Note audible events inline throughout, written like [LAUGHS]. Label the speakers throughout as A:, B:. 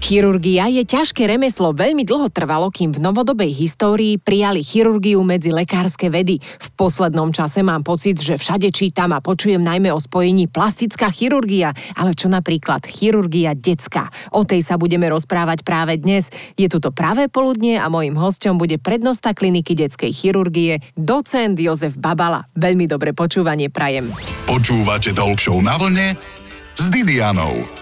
A: Chirurgia je ťažké remeslo. Veľmi dlho trvalo, kým v novodobej histórii prijali chirurgiu medzi lekárske vedy. V poslednom čase mám pocit, že všade čítam a počujem najmä o spojení plastická chirurgia, ale čo napríklad chirurgia detská. O tej sa budeme rozprávať práve dnes. Je tu to pravé poludnie a mojím hostom bude prednosta kliniky detskej chirurgie, docent Jozef Babala. Veľmi dobre počúvanie prajem.
B: Počúvate Talk na vlne s Didianou.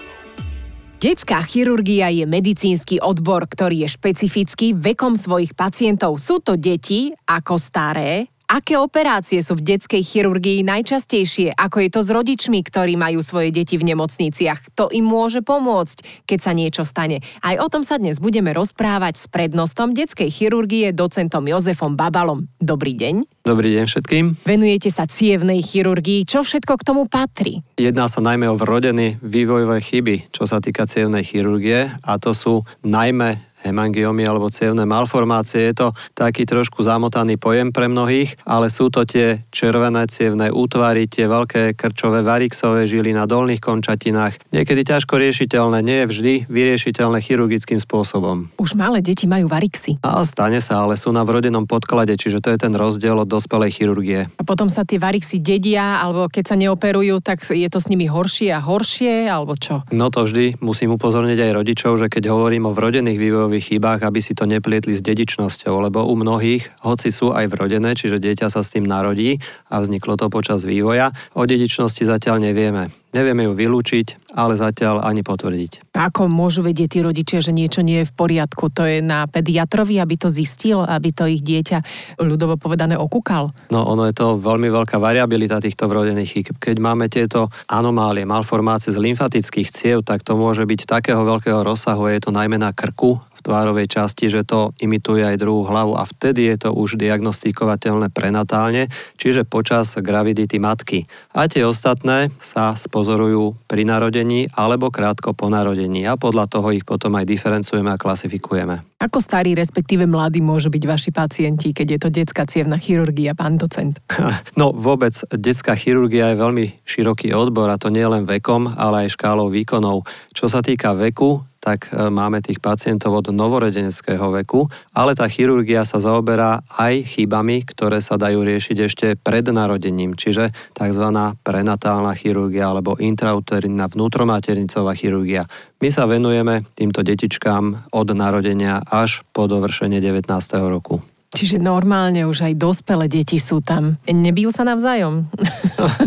A: Detská chirurgia je medicínsky odbor, ktorý je špecifický vekom svojich pacientov. Sú to deti ako staré, Aké operácie sú v detskej chirurgii najčastejšie? Ako je to s rodičmi, ktorí majú svoje deti v nemocniciach? To im môže pomôcť, keď sa niečo stane. Aj o tom sa dnes budeme rozprávať s prednostom detskej chirurgie docentom Jozefom Babalom. Dobrý deň.
C: Dobrý deň všetkým.
A: Venujete sa cievnej chirurgii. Čo všetko k tomu patrí?
C: Jedná sa najmä o vrodené vývojové chyby, čo sa týka cievnej chirurgie a to sú najmä hemangiomy alebo cievne malformácie. Je to taký trošku zamotaný pojem pre mnohých, ale sú to tie červené cievne útvary, tie veľké krčové varixové žily na dolných končatinách. Niekedy ťažko riešiteľné, nie je vždy vyriešiteľné chirurgickým spôsobom.
A: Už malé deti majú varixy.
C: A stane sa, ale sú na vrodenom podklade, čiže to je ten rozdiel od dospelej chirurgie.
A: A potom sa tie varixy dedia, alebo keď sa neoperujú, tak je to s nimi horšie a horšie, alebo čo?
C: No to vždy musím upozorniť aj rodičov, že keď hovorím o vrodených vývojových vývojových chybách, aby si to neplietli s dedičnosťou, lebo u mnohých, hoci sú aj vrodené, čiže dieťa sa s tým narodí a vzniklo to počas vývoja, o dedičnosti zatiaľ nevieme. Nevieme ju vylúčiť, ale zatiaľ ani potvrdiť.
A: Ako môžu vedieť tí rodičia, že niečo nie je v poriadku? To je na pediatrovi, aby to zistil, aby to ich dieťa ľudovo povedané okúkal?
C: No ono je to veľmi veľká variabilita týchto vrodených chýb. Keď máme tieto anomálie, malformácie z lymfatických ciev, tak to môže byť takého veľkého rozsahu, je to najmä na krku, v tvárovej časti, že to imituje aj druhú hlavu a vtedy je to už diagnostikovateľné prenatálne, čiže počas gravidity matky. A tie ostatné sa spozorujú pri narodení alebo krátko po narodení a podľa toho ich potom aj diferencujeme a klasifikujeme.
A: Ako starí, respektíve mladí môžu byť vaši pacienti, keď je to detská cievna chirurgia, pán docent? [LAUGHS]
C: No vôbec, detská chirurgia je veľmi široký odbor a to nie len vekom, ale aj škálou výkonov. Čo sa týka veku, tak e, máme tých pacientov od novorodeneckého veku, ale tá chirurgia sa zaoberá aj chybami, ktoré sa dajú riešiť ešte pred narodením, čiže tzv. prenatálna chirurgia alebo intrauterina vnútromaternicová chirurgia. My sa venujeme týmto detičkám od narodenia až po dovršenie 19. roku.
A: Čiže normálne už aj dospelé deti sú tam. Nebijú sa navzájom?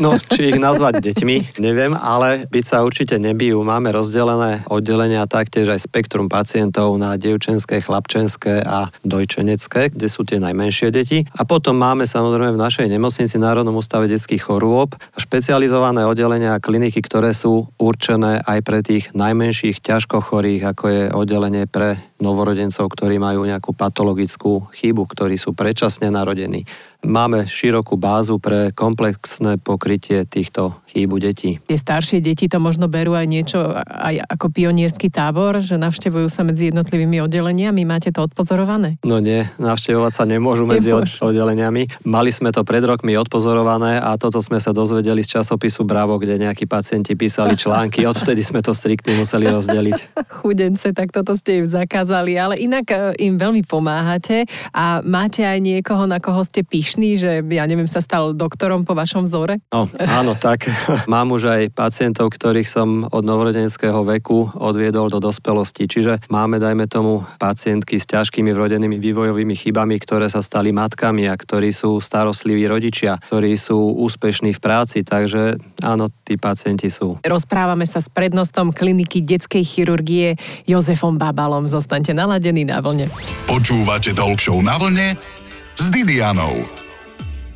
C: No, či ich nazvať deťmi, neviem, ale byť sa určite nebijú. Máme rozdelené oddelenia taktiež aj spektrum pacientov na dievčenské, chlapčenské a dojčenecké, kde sú tie najmenšie deti. A potom máme samozrejme v našej nemocnici Národnom ústave detských chorôb špecializované oddelenia a kliniky, ktoré sú určené aj pre tých najmenších ťažko chorých, ako je oddelenie pre novorodencov, ktorí majú nejakú patologickú chybu, ktorí sú predčasne narodení. Máme širokú bázu pre komplexné pokrytie týchto chýbu detí.
A: Tie staršie deti to možno berú aj niečo aj ako pionierský tábor, že navštevujú sa medzi jednotlivými oddeleniami. Máte to odpozorované?
C: No nie, navštevovať sa nemôžu medzi Nemôžu. oddeleniami. Mali sme to pred rokmi odpozorované a toto sme sa dozvedeli z časopisu Bravo, kde nejakí pacienti písali články. [LAUGHS] Odvtedy sme to striktne museli rozdeliť. [LAUGHS]
A: Chudence, tak toto ste im zakázali, ale inak e, im veľmi pomáhate a máte aj niekoho, na koho ste píšli pyšný, že ja neviem, sa stal doktorom po vašom vzore?
C: No, áno, tak. [LAUGHS] Mám už aj pacientov, ktorých som od novorodenského veku odviedol do dospelosti. Čiže máme, dajme tomu, pacientky s ťažkými vrodenými vývojovými chybami, ktoré sa stali matkami a ktorí sú starostliví rodičia, ktorí sú úspešní v práci. Takže áno, tí pacienti sú.
A: Rozprávame sa s prednostom kliniky detskej chirurgie Jozefom Babalom. Zostaňte naladení na vlne.
B: Počúvate Talk na vlne s Didianou.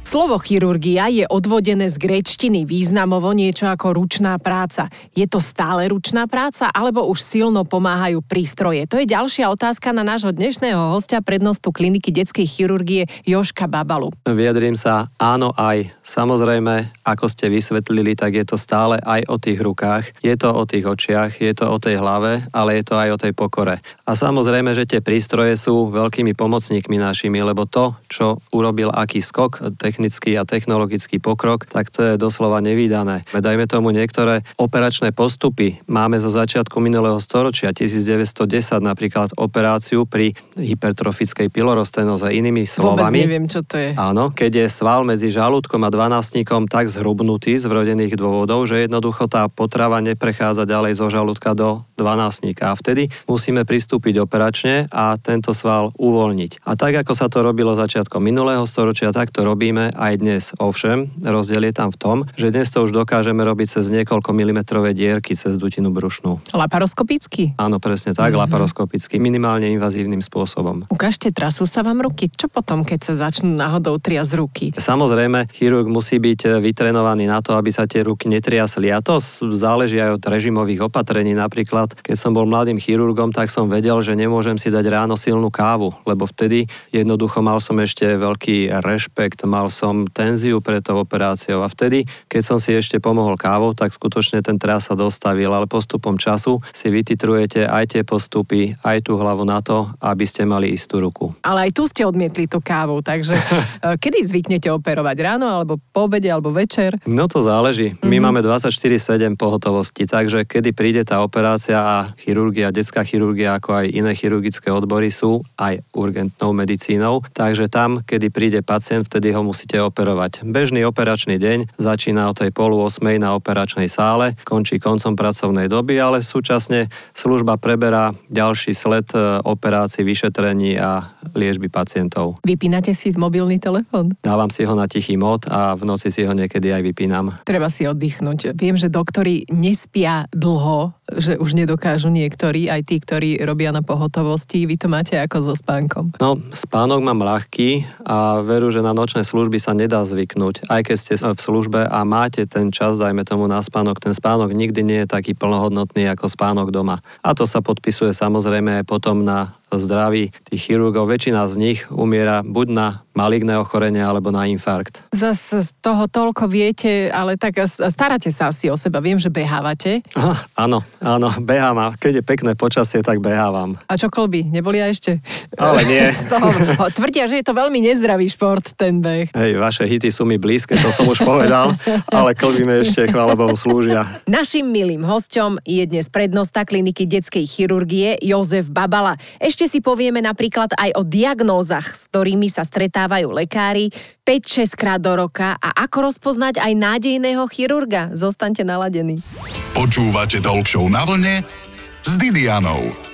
A: Slovo chirurgia je odvodené z gréčtiny významovo niečo ako ručná práca. Je to stále ručná práca, alebo už silno pomáhajú prístroje? To je ďalšia otázka na nášho dnešného hostia prednostu kliniky detskej chirurgie Joška Babalu.
C: Vyjadrím sa áno aj. Samozrejme, ako ste vysvetlili, tak je to stále aj o tých rukách, je to o tých očiach, je to o tej hlave, ale je to aj o tej pokore. A samozrejme, že tie prístroje sú veľkými pomocníkmi našimi, lebo to, čo urobil aký skok technický a technologický pokrok, tak to je doslova nevýdané. Dajme tomu niektoré operačné postupy. Máme zo začiatku minulého storočia 1910 napríklad operáciu pri hypertrofickej pilorostenoze. Inými slovami,
A: Vôbec neviem, čo to je.
C: Áno, keď je sval medzi žalúdkom a dvanásnikom tak zhrubnutý z vrodených dôvodov, že jednoducho tá potrava neprechádza ďalej zo žalúdka do dvanásnika. A vtedy musíme pristúpiť operačne a tento sval uvoľniť. A tak, ako sa to robilo začiatkom minulého storočia, tak to robíme aj dnes. Ovšem, rozdiel je tam v tom, že dnes to už dokážeme robiť cez niekoľko milimetrové dierky cez dutinu brušnú.
A: Laparoskopicky?
C: Áno, presne tak, mm-hmm. laparoskopicky, minimálne invazívnym spôsobom.
A: Ukážte, trasú sa vám ruky. Čo potom, keď sa začnú náhodou triasť ruky?
C: Samozrejme, chirurg musí byť vytrenovaný na to, aby sa tie ruky netriasli. A to záleží aj od režimových opatrení. Napríklad, keď som bol mladým chirurgom, tak som vedel, že nemôžem si dať ráno silnú kávu, lebo vtedy jednoducho mal som ešte veľký rešpekt, mal som tenziu pre tou operáciou. A vtedy, keď som si ešte pomohol kávou, tak skutočne ten tras sa dostavil, ale postupom času si vytitrujete aj tie postupy, aj tú hlavu na to, aby ste mali istú ruku.
A: Ale aj tu ste odmietli tú kávu, takže [LAUGHS] e, kedy zvyknete operovať? Ráno, alebo po obede, alebo večer?
C: No to záleží. My mm-hmm. máme 24-7 pohotovosti, takže kedy príde tá operácia a chirurgia, detská chirurgia, ako aj iné chirurgické odbory sú aj urgentnou medicínou, takže tam, kedy príde pacient, vtedy ho musíte operovať. Bežný operačný deň začína o tej polu 8 na operačnej sále, končí koncom pracovnej doby, ale súčasne služba preberá ďalší sled e, operácií, vyšetrení a liežby pacientov.
A: Vypínate si mobilný telefón?
C: Dávam si ho na tichý mod a v noci si ho niekedy aj vypínam.
A: Treba si oddychnúť. Viem, že doktori nespia dlho, že už nedokážu niektorí, aj tí, ktorí robia na pohotovosti. Vy to máte ako so spánkom?
C: No, spánok mám ľahký a veru, že na nočné služby sa nedá zvyknúť. Aj keď ste v službe a máte ten čas, dajme tomu na spánok, ten spánok nikdy nie je taký plnohodnotný ako spánok doma. A to sa podpisuje samozrejme aj potom na zdraví tých chirurgov. Väčšina z nich umiera buď na maligné ochorenie alebo na infarkt.
A: Zas z toho toľko viete, ale tak staráte sa asi o seba. Viem, že behávate.
C: Ah, áno, áno, behám a keď je pekné počasie, tak behávam.
A: A čo kolby? Nebolia ešte?
C: Ale nie. [LAUGHS]
A: z toho, tvrdia, že je to veľmi nezdravý šport, ten beh.
C: Hej, vaše hity sú mi blízke, to som už povedal, ale kolby mi ešte, chvála Bohu, slúžia.
A: Našim milým hosťom je dnes prednosta kliniky detskej chirurgie Jozef Babala. Ešte si povieme napríklad aj o diagnózach, s ktorými sa stretá stretávajú lekári 5-6 krát do roka a ako rozpoznať aj nádejného chirurga. Zostaňte naladení.
B: Počúvate Talk na vlne s Didianou.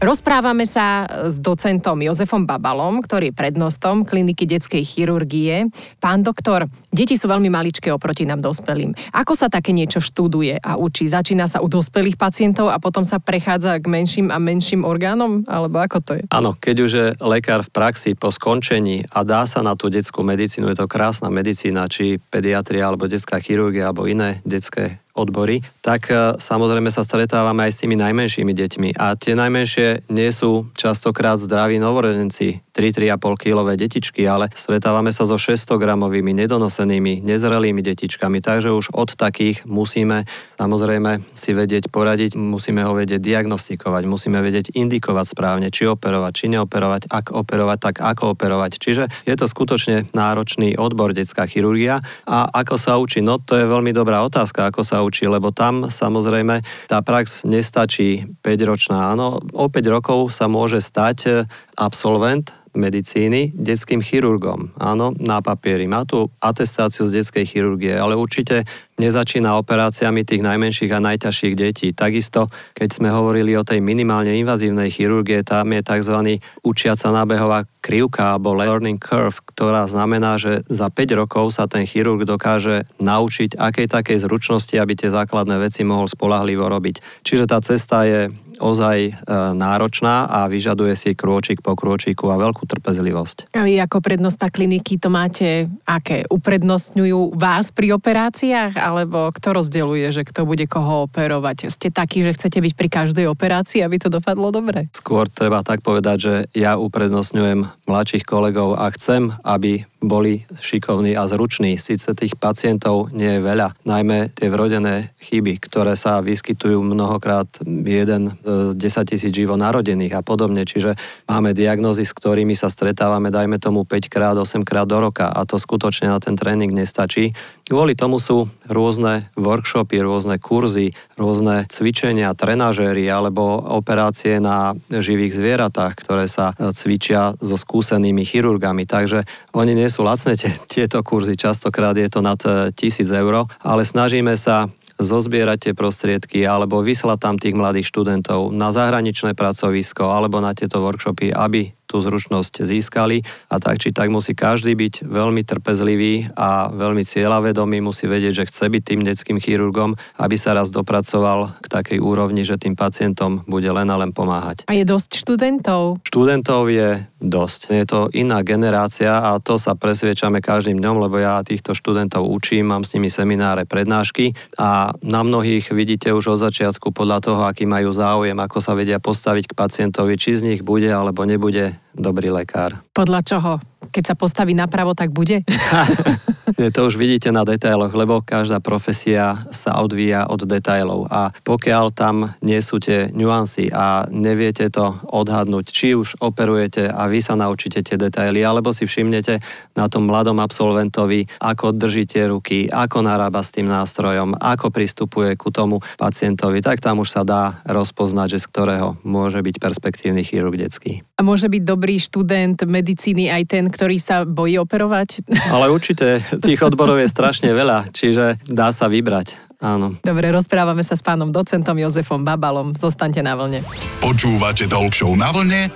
A: Rozprávame sa s docentom Jozefom Babalom, ktorý je prednostom kliniky detskej chirurgie. Pán doktor, deti sú veľmi maličké oproti nám dospelým. Ako sa také niečo študuje a učí? Začína sa u dospelých pacientov a potom sa prechádza k menším a menším orgánom? Alebo ako to je?
C: Áno, keď už je lekár v praxi po skončení a dá sa na tú detskú medicínu, je to krásna medicína, či pediatria, alebo detská chirurgia, alebo iné detské odbory, tak e, samozrejme sa stretávame aj s tými najmenšími deťmi. A tie najmenšie nie sú častokrát zdraví novorodenci, 3-3,5 kilové detičky, ale stretávame sa so 600 gramovými, nedonosenými, nezrelými detičkami, takže už od takých musíme samozrejme si vedieť poradiť, musíme ho vedieť diagnostikovať, musíme vedieť indikovať správne, či operovať, či neoperovať, ak operovať, tak ako operovať. Čiže je to skutočne náročný odbor detská chirurgia a ako sa učí, no to je veľmi dobrá otázka, ako sa učí, lebo tam samozrejme tá prax nestačí 5-ročná. Áno, o 5 rokov sa môže stať absolvent medicíny detským chirurgom. Áno, na papieri. Má tu atestáciu z detskej chirurgie, ale určite nezačína operáciami tých najmenších a najťažších detí. Takisto, keď sme hovorili o tej minimálne invazívnej chirurgie, tam je tzv. učiaca nábehová krivka alebo learning curve, ktorá znamená, že za 5 rokov sa ten chirurg dokáže naučiť akej takej zručnosti, aby tie základné veci mohol spolahlivo robiť. Čiže tá cesta je ozaj e, náročná a vyžaduje si krôčik po krôčiku a veľkú trpezlivosť.
A: A vy ako prednosta kliniky to máte aké? Uprednostňujú vás pri operáciách alebo kto rozdeluje, že kto bude koho operovať? Ste takí, že chcete byť pri každej operácii, aby to dopadlo dobre?
C: Skôr treba tak povedať, že ja uprednostňujem mladších kolegov a chcem, aby boli šikovní a zruční. Sice tých pacientov nie je veľa, najmä tie vrodené chyby, ktoré sa vyskytujú mnohokrát jeden z 10 tisíc živo narodených a podobne. Čiže máme diagnózy, s ktorými sa stretávame, dajme tomu 5 krát, 8 krát do roka a to skutočne na ten tréning nestačí. Kvôli tomu sú rôzne workshopy, rôzne kurzy, rôzne cvičenia, trenažéry alebo operácie na živých zvieratách, ktoré sa cvičia so skúsenými chirurgami. Takže oni nie sú lacné tieto kurzy, častokrát je to nad e, tisíc eur, ale snažíme sa zozbierať tie prostriedky alebo vyslať tam tých mladých študentov na zahraničné pracovisko alebo na tieto workshopy, aby tú zručnosť získali a tak či tak musí každý byť veľmi trpezlivý a veľmi cieľavedomý, musí vedieť, že chce byť tým detským chirurgom, aby sa raz dopracoval k takej úrovni, že tým pacientom bude len a len pomáhať.
A: A je dosť študentov?
C: Študentov je dosť. Je to iná generácia a to sa presviečame každým dňom, lebo ja týchto študentov učím, mám s nimi semináre, prednášky a na mnohých vidíte už od začiatku podľa toho, aký majú záujem, ako sa vedia postaviť k pacientovi, či z nich bude alebo nebude dobrý lekár.
A: Podľa čoho? Keď sa postaví napravo, tak bude? [LAUGHS] [LAUGHS]
C: to už vidíte na detailoch, lebo každá profesia sa odvíja od detailov a pokiaľ tam nie sú tie nuancy a neviete to odhadnúť, či už operujete a vy sa naučíte tie detaily, alebo si všimnete na tom mladom absolventovi, ako držíte ruky, ako narába s tým nástrojom, ako pristupuje ku tomu pacientovi, tak tam už sa dá rozpoznať, že z ktorého môže byť perspektívny chirurg detský.
A: A môže byť dobrý študent medicíny aj ten, ktorý sa bojí operovať? [LAUGHS]
C: Ale určite tých odborov je strašne veľa, čiže dá sa vybrať. Áno.
A: Dobre, rozprávame sa s pánom docentom Jozefom Babalom. Zostaňte na vlne.
B: Počúvate Talk na vlne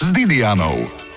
B: s Didianou.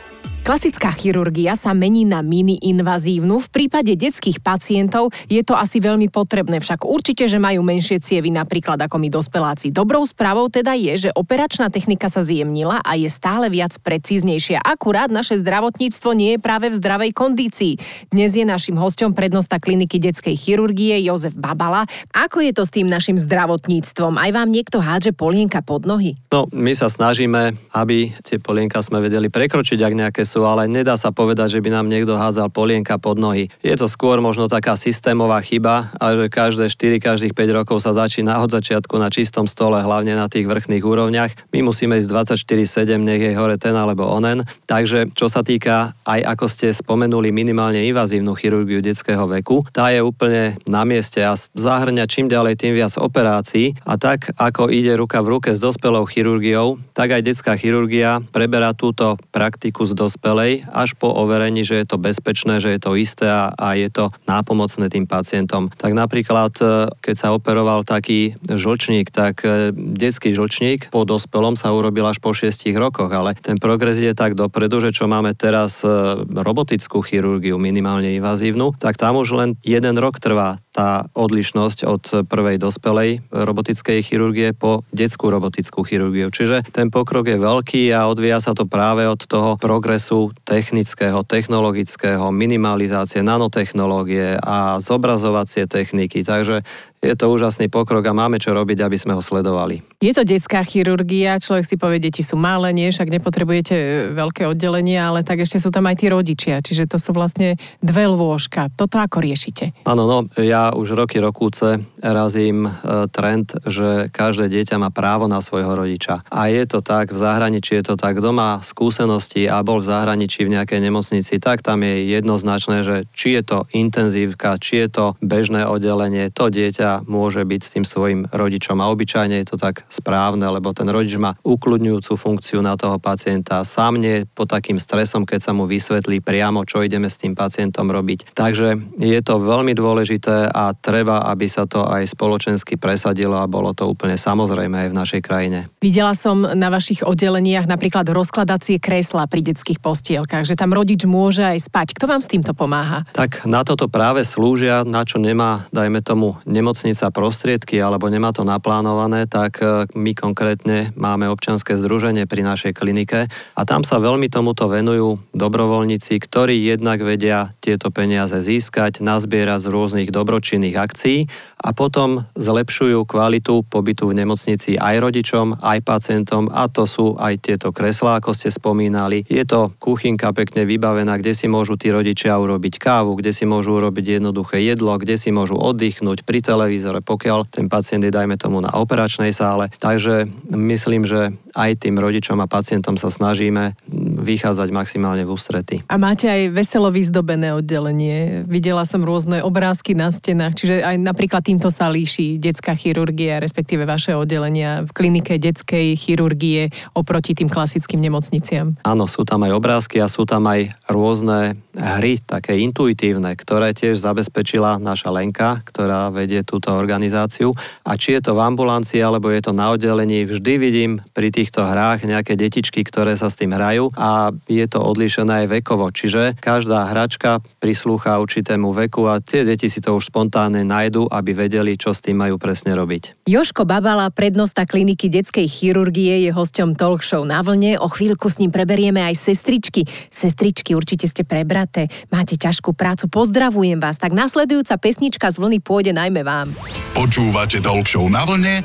A: Klasická chirurgia sa mení na mini-invazívnu. V prípade detských pacientov je to asi veľmi potrebné, však určite, že majú menšie cievy napríklad ako my dospeláci. Dobrou správou teda je, že operačná technika sa zjemnila a je stále viac precíznejšia. Akurát naše zdravotníctvo nie je práve v zdravej kondícii. Dnes je našim hostom prednosta kliniky detskej chirurgie Jozef Babala. Ako je to s tým našim zdravotníctvom? Aj vám niekto hádže polienka pod nohy?
C: No, my sa snažíme, aby tie polienka sme vedeli prekročiť, ak nejaké sú, ale nedá sa povedať, že by nám niekto hádzal polienka pod nohy. Je to skôr možno taká systémová chyba, a že každé 4, každých 5 rokov sa začína od začiatku na čistom stole, hlavne na tých vrchných úrovniach. My musíme ísť 24-7, nech je hore ten alebo onen. Takže čo sa týka aj ako ste spomenuli minimálne invazívnu chirurgiu detského veku, tá je úplne na mieste a zahrňa čím ďalej tým viac operácií a tak ako ide ruka v ruke s dospelou chirurgiou, tak aj detská chirurgia preberá túto praktiku s dospelou dospelej až po overení, že je to bezpečné, že je to isté a, a je to nápomocné tým pacientom. Tak napríklad, e, keď sa operoval taký žlčník, tak e, detský žlčník po dospelom sa urobil až po 6 rokoch, ale ten progres je tak dopredu, že čo máme teraz e, robotickú chirurgiu, minimálne invazívnu, tak tam už len jeden rok trvá tá odlišnosť od prvej dospelej robotickej chirurgie po detskú robotickú chirurgiu. Čiže ten pokrok je veľký a odvíja sa to práve od toho progresu technického, technologického, minimalizácie nanotechnológie a zobrazovacie techniky. Takže je to úžasný pokrok a máme čo robiť, aby sme ho sledovali.
A: Je to detská chirurgia, človek si povie, deti sú malé, nie, však nepotrebujete e, veľké oddelenie, ale tak ešte sú tam aj tí rodičia, čiže to sú vlastne dve lôžka. Toto ako riešite?
C: Áno, no, ja už roky rokúce razím e, trend, že každé dieťa má právo na svojho rodiča. A je to tak, v zahraničí je to tak, kto má skúsenosti a bol v zahraničí v nejakej nemocnici, tak tam je jednoznačné, že či je to intenzívka, či je to bežné oddelenie, to dieťa môže byť s tým svojim rodičom. A obyčajne je to tak správne, lebo ten rodič má ukludňujúcu funkciu na toho pacienta. Sám nie pod takým stresom, keď sa mu vysvetlí priamo, čo ideme s tým pacientom robiť. Takže je to veľmi dôležité a treba, aby sa to aj spoločensky presadilo a bolo to úplne samozrejme aj v našej krajine.
A: Videla som na vašich oddeleniach napríklad rozkladacie kresla pri detských postielkach, že tam rodič môže aj spať. Kto vám s týmto pomáha?
C: Tak na toto práve slúžia, na čo nemá, dajme tomu, nemoc nemocnica prostriedky alebo nemá to naplánované, tak e, my konkrétne máme občanské združenie pri našej klinike a tam sa veľmi tomuto venujú dobrovoľníci, ktorí jednak vedia tieto peniaze získať, nazbierať z rôznych dobročinných akcií a potom zlepšujú kvalitu pobytu v nemocnici aj rodičom, aj pacientom a to sú aj tieto kreslá, ako ste spomínali. Je to kuchynka pekne vybavená, kde si môžu tí rodičia urobiť kávu, kde si môžu urobiť jednoduché jedlo, kde si môžu oddychnúť pri televízore, pokiaľ ten pacient je, dajme tomu, na operačnej sále. Takže myslím, že aj tým rodičom a pacientom sa snažíme vychádzať maximálne v ústrety.
A: A máte aj veselo vyzdobené oddelenie. Videla som rôzne obrázky na stenách, čiže aj napríklad týmto sa líši detská chirurgia, respektíve vaše oddelenia v klinike detskej chirurgie oproti tým klasickým nemocniciam.
C: Áno, sú tam aj obrázky a sú tam aj rôzne hry, také intuitívne, ktoré tiež zabezpečila naša Lenka, ktorá vedie túto organizáciu. A či je to v ambulancii, alebo je to na oddelení, vždy vidím pri týchto hrách nejaké detičky, ktoré sa s tým hrajú a je to odlišené aj vekovo. Čiže každá hračka prislúcha určitému veku a tie deti si to už spontánne nájdu, aby vedeli, čo s tým majú presne robiť.
A: Joško Babala, prednosta kliniky detskej chirurgie, je hosťom talk show na vlne. O chvíľku s ním preberieme aj sestričky. Sestričky, určite ste prebraté, máte ťažkú prácu, pozdravujem vás. Tak nasledujúca pesnička z vlny pôjde najmä vám.
B: Počúvate talk show na vlne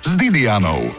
B: s Didianou.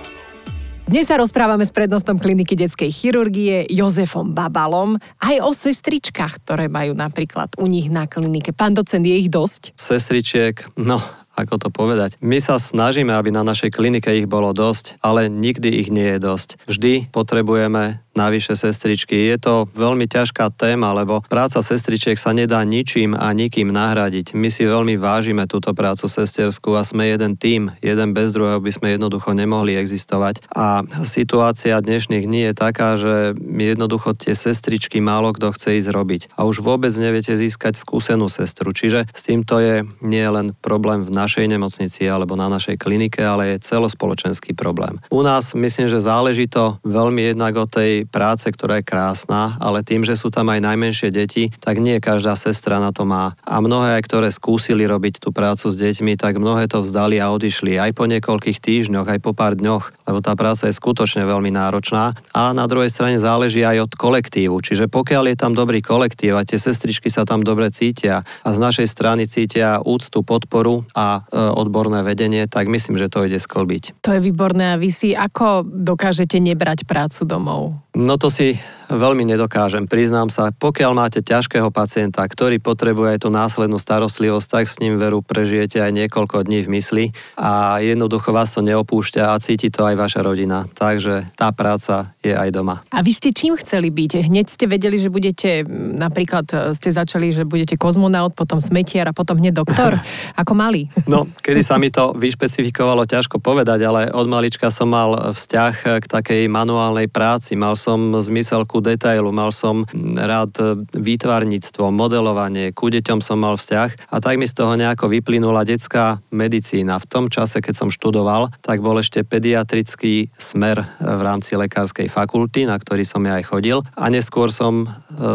A: Dnes sa rozprávame s prednostom kliniky detskej chirurgie Jozefom Babalom aj o sestričkách, ktoré majú napríklad u nich na klinike. Pán docent, je ich dosť?
C: Sestričiek, no ako to povedať. My sa snažíme, aby na našej klinike ich bolo dosť, ale nikdy ich nie je dosť. Vždy potrebujeme navyše sestričky. Je to veľmi ťažká téma, lebo práca sestričiek sa nedá ničím a nikým nahradiť. My si veľmi vážime túto prácu sesterskú a sme jeden tým. Jeden bez druhého by sme jednoducho nemohli existovať. A situácia dnešných dní je taká, že jednoducho tie sestričky málo kto chce ísť robiť. A už vôbec neviete získať skúsenú sestru. Čiže s týmto je nie len problém v našej nemocnici alebo na našej klinike, ale je celospoločenský problém. U nás myslím, že záleží to veľmi jednak o tej práce, ktorá je krásna, ale tým, že sú tam aj najmenšie deti, tak nie každá sestra na to má. A mnohé aj, ktoré skúsili robiť tú prácu s deťmi, tak mnohé to vzdali a odišli aj po niekoľkých týždňoch, aj po pár dňoch, lebo tá práca je skutočne veľmi náročná. A na druhej strane záleží aj od kolektívu, čiže pokiaľ je tam dobrý kolektív a tie sestričky sa tam dobre cítia a z našej strany cítia úctu, podporu a e, odborné vedenie, tak myslím, že to ide sklbiť.
A: To je výborné a vy si ako dokážete nebrať prácu domov?
C: No to si veľmi nedokážem, priznám sa. Pokiaľ máte ťažkého pacienta, ktorý potrebuje aj tú následnú starostlivosť, tak s ním veru prežijete aj niekoľko dní v mysli a jednoducho vás to neopúšťa a cíti to aj vaša rodina. Takže tá práca je aj doma.
A: A vy ste čím chceli byť? Hneď ste vedeli, že budete, napríklad e, ste začali, že budete kozmonaut, potom smetiar a potom hneď doktor? [LAUGHS] Ako mali?
C: No, kedy sa mi to vyšpecifikovalo, ťažko povedať, ale od malička som mal vzťah k takej manuálnej práci. Mal som zmysel ku detailu, mal som rád výtvarníctvo, modelovanie, ku deťom som mal vzťah a tak mi z toho nejako vyplynula detská medicína. V tom čase, keď som študoval, tak bol ešte pediatrický smer v rámci lekárskej fakulty, na ktorý som ja aj chodil a neskôr som e,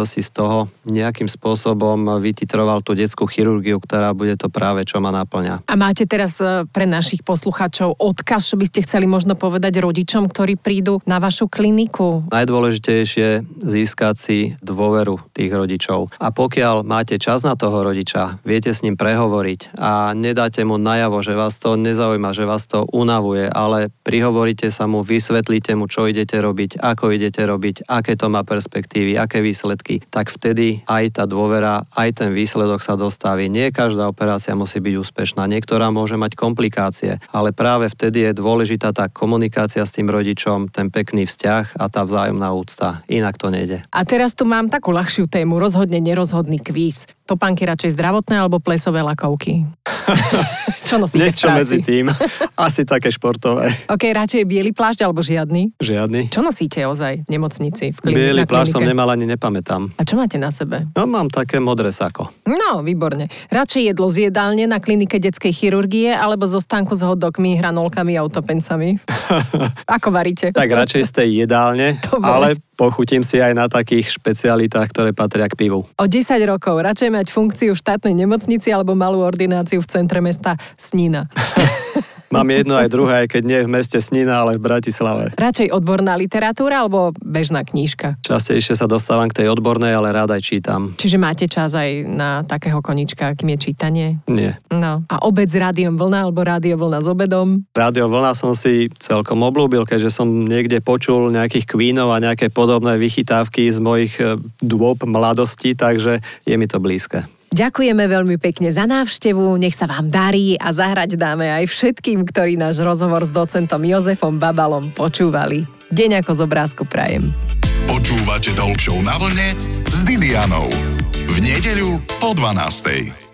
C: si z toho nejakým spôsobom vytitroval tú detskú chirurgiu, ktorá bude to práve, čo ma naplňa.
A: A máte teraz e, pre našich poslucháčov odkaz, čo by ste chceli možno povedať rodičom, ktorí prídu na vašu kliniku?
C: Najdôležitejšie získať si dôveru tých rodičov. A pokiaľ máte čas na toho rodiča, viete s ním prehovoriť a nedáte mu najavo, že vás to nezaujíma, že vás to unavuje, ale prihovoríte sa mu, vysvetlíte mu, čo idete robiť, ako idete robiť, aké to má perspektívy, aké výsledky, tak vtedy aj tá dôvera, aj ten výsledok sa dostaví. Nie každá operácia musí byť úspešná, niektorá môže mať komplikácie, ale práve vtedy je dôležitá tá komunikácia s tým rodičom, ten pekný vzťah a tá vzájomná úcta. Inak inak to nejde.
A: A teraz tu mám takú ľahšiu tému, rozhodne nerozhodný kvíz. Topánky radšej zdravotné alebo plesové lakovky? [LAUGHS] Čo nosíte
C: Niečo medzi tým. Asi také športové.
A: OK, radšej biely plášť alebo žiadny?
C: Žiadny.
A: Čo nosíte ozaj v nemocnici? V
C: klini- biely plášť som nemal ani nepamätám.
A: A čo máte na sebe?
C: No mám také modré sako.
A: No, výborne. Radšej jedlo z jedálne na klinike detskej chirurgie alebo zo stánku s hodokmi, hranolkami a utopencami? [LAUGHS] Ako varíte?
C: tak radšej z tej jedálne, [LAUGHS] ale pochutím si aj na takých špecialitách, ktoré patria k pivu.
A: O 10 rokov radšej mať funkciu v štátnej nemocnici alebo malú ordináciu v centre mesta Snina. [LAUGHS]
C: Mám jedno aj druhé, aj keď nie v meste Snina, ale v Bratislave.
A: Radšej odborná literatúra alebo bežná knížka?
C: Častejšie sa dostávam k tej odbornej, ale rád aj čítam.
A: Čiže máte čas aj na takého konička, akým je čítanie?
C: Nie.
A: No. A obed s rádiom vlna alebo rádio vlna s obedom?
C: Rádio vlna som si celkom oblúbil, keďže som niekde počul nejakých kvínov a nejaké podobné vychytávky z mojich e, dôb mladosti, takže je mi to blízke.
A: Ďakujeme veľmi pekne za návštevu, nech sa vám darí a zahrať dáme aj všetkým, ktorí náš rozhovor s docentom Jozefom Babalom počúvali. Deň ako z obrázku prajem.
B: Počúvate Talk na vlne s Didianou. V nedeľu po 12.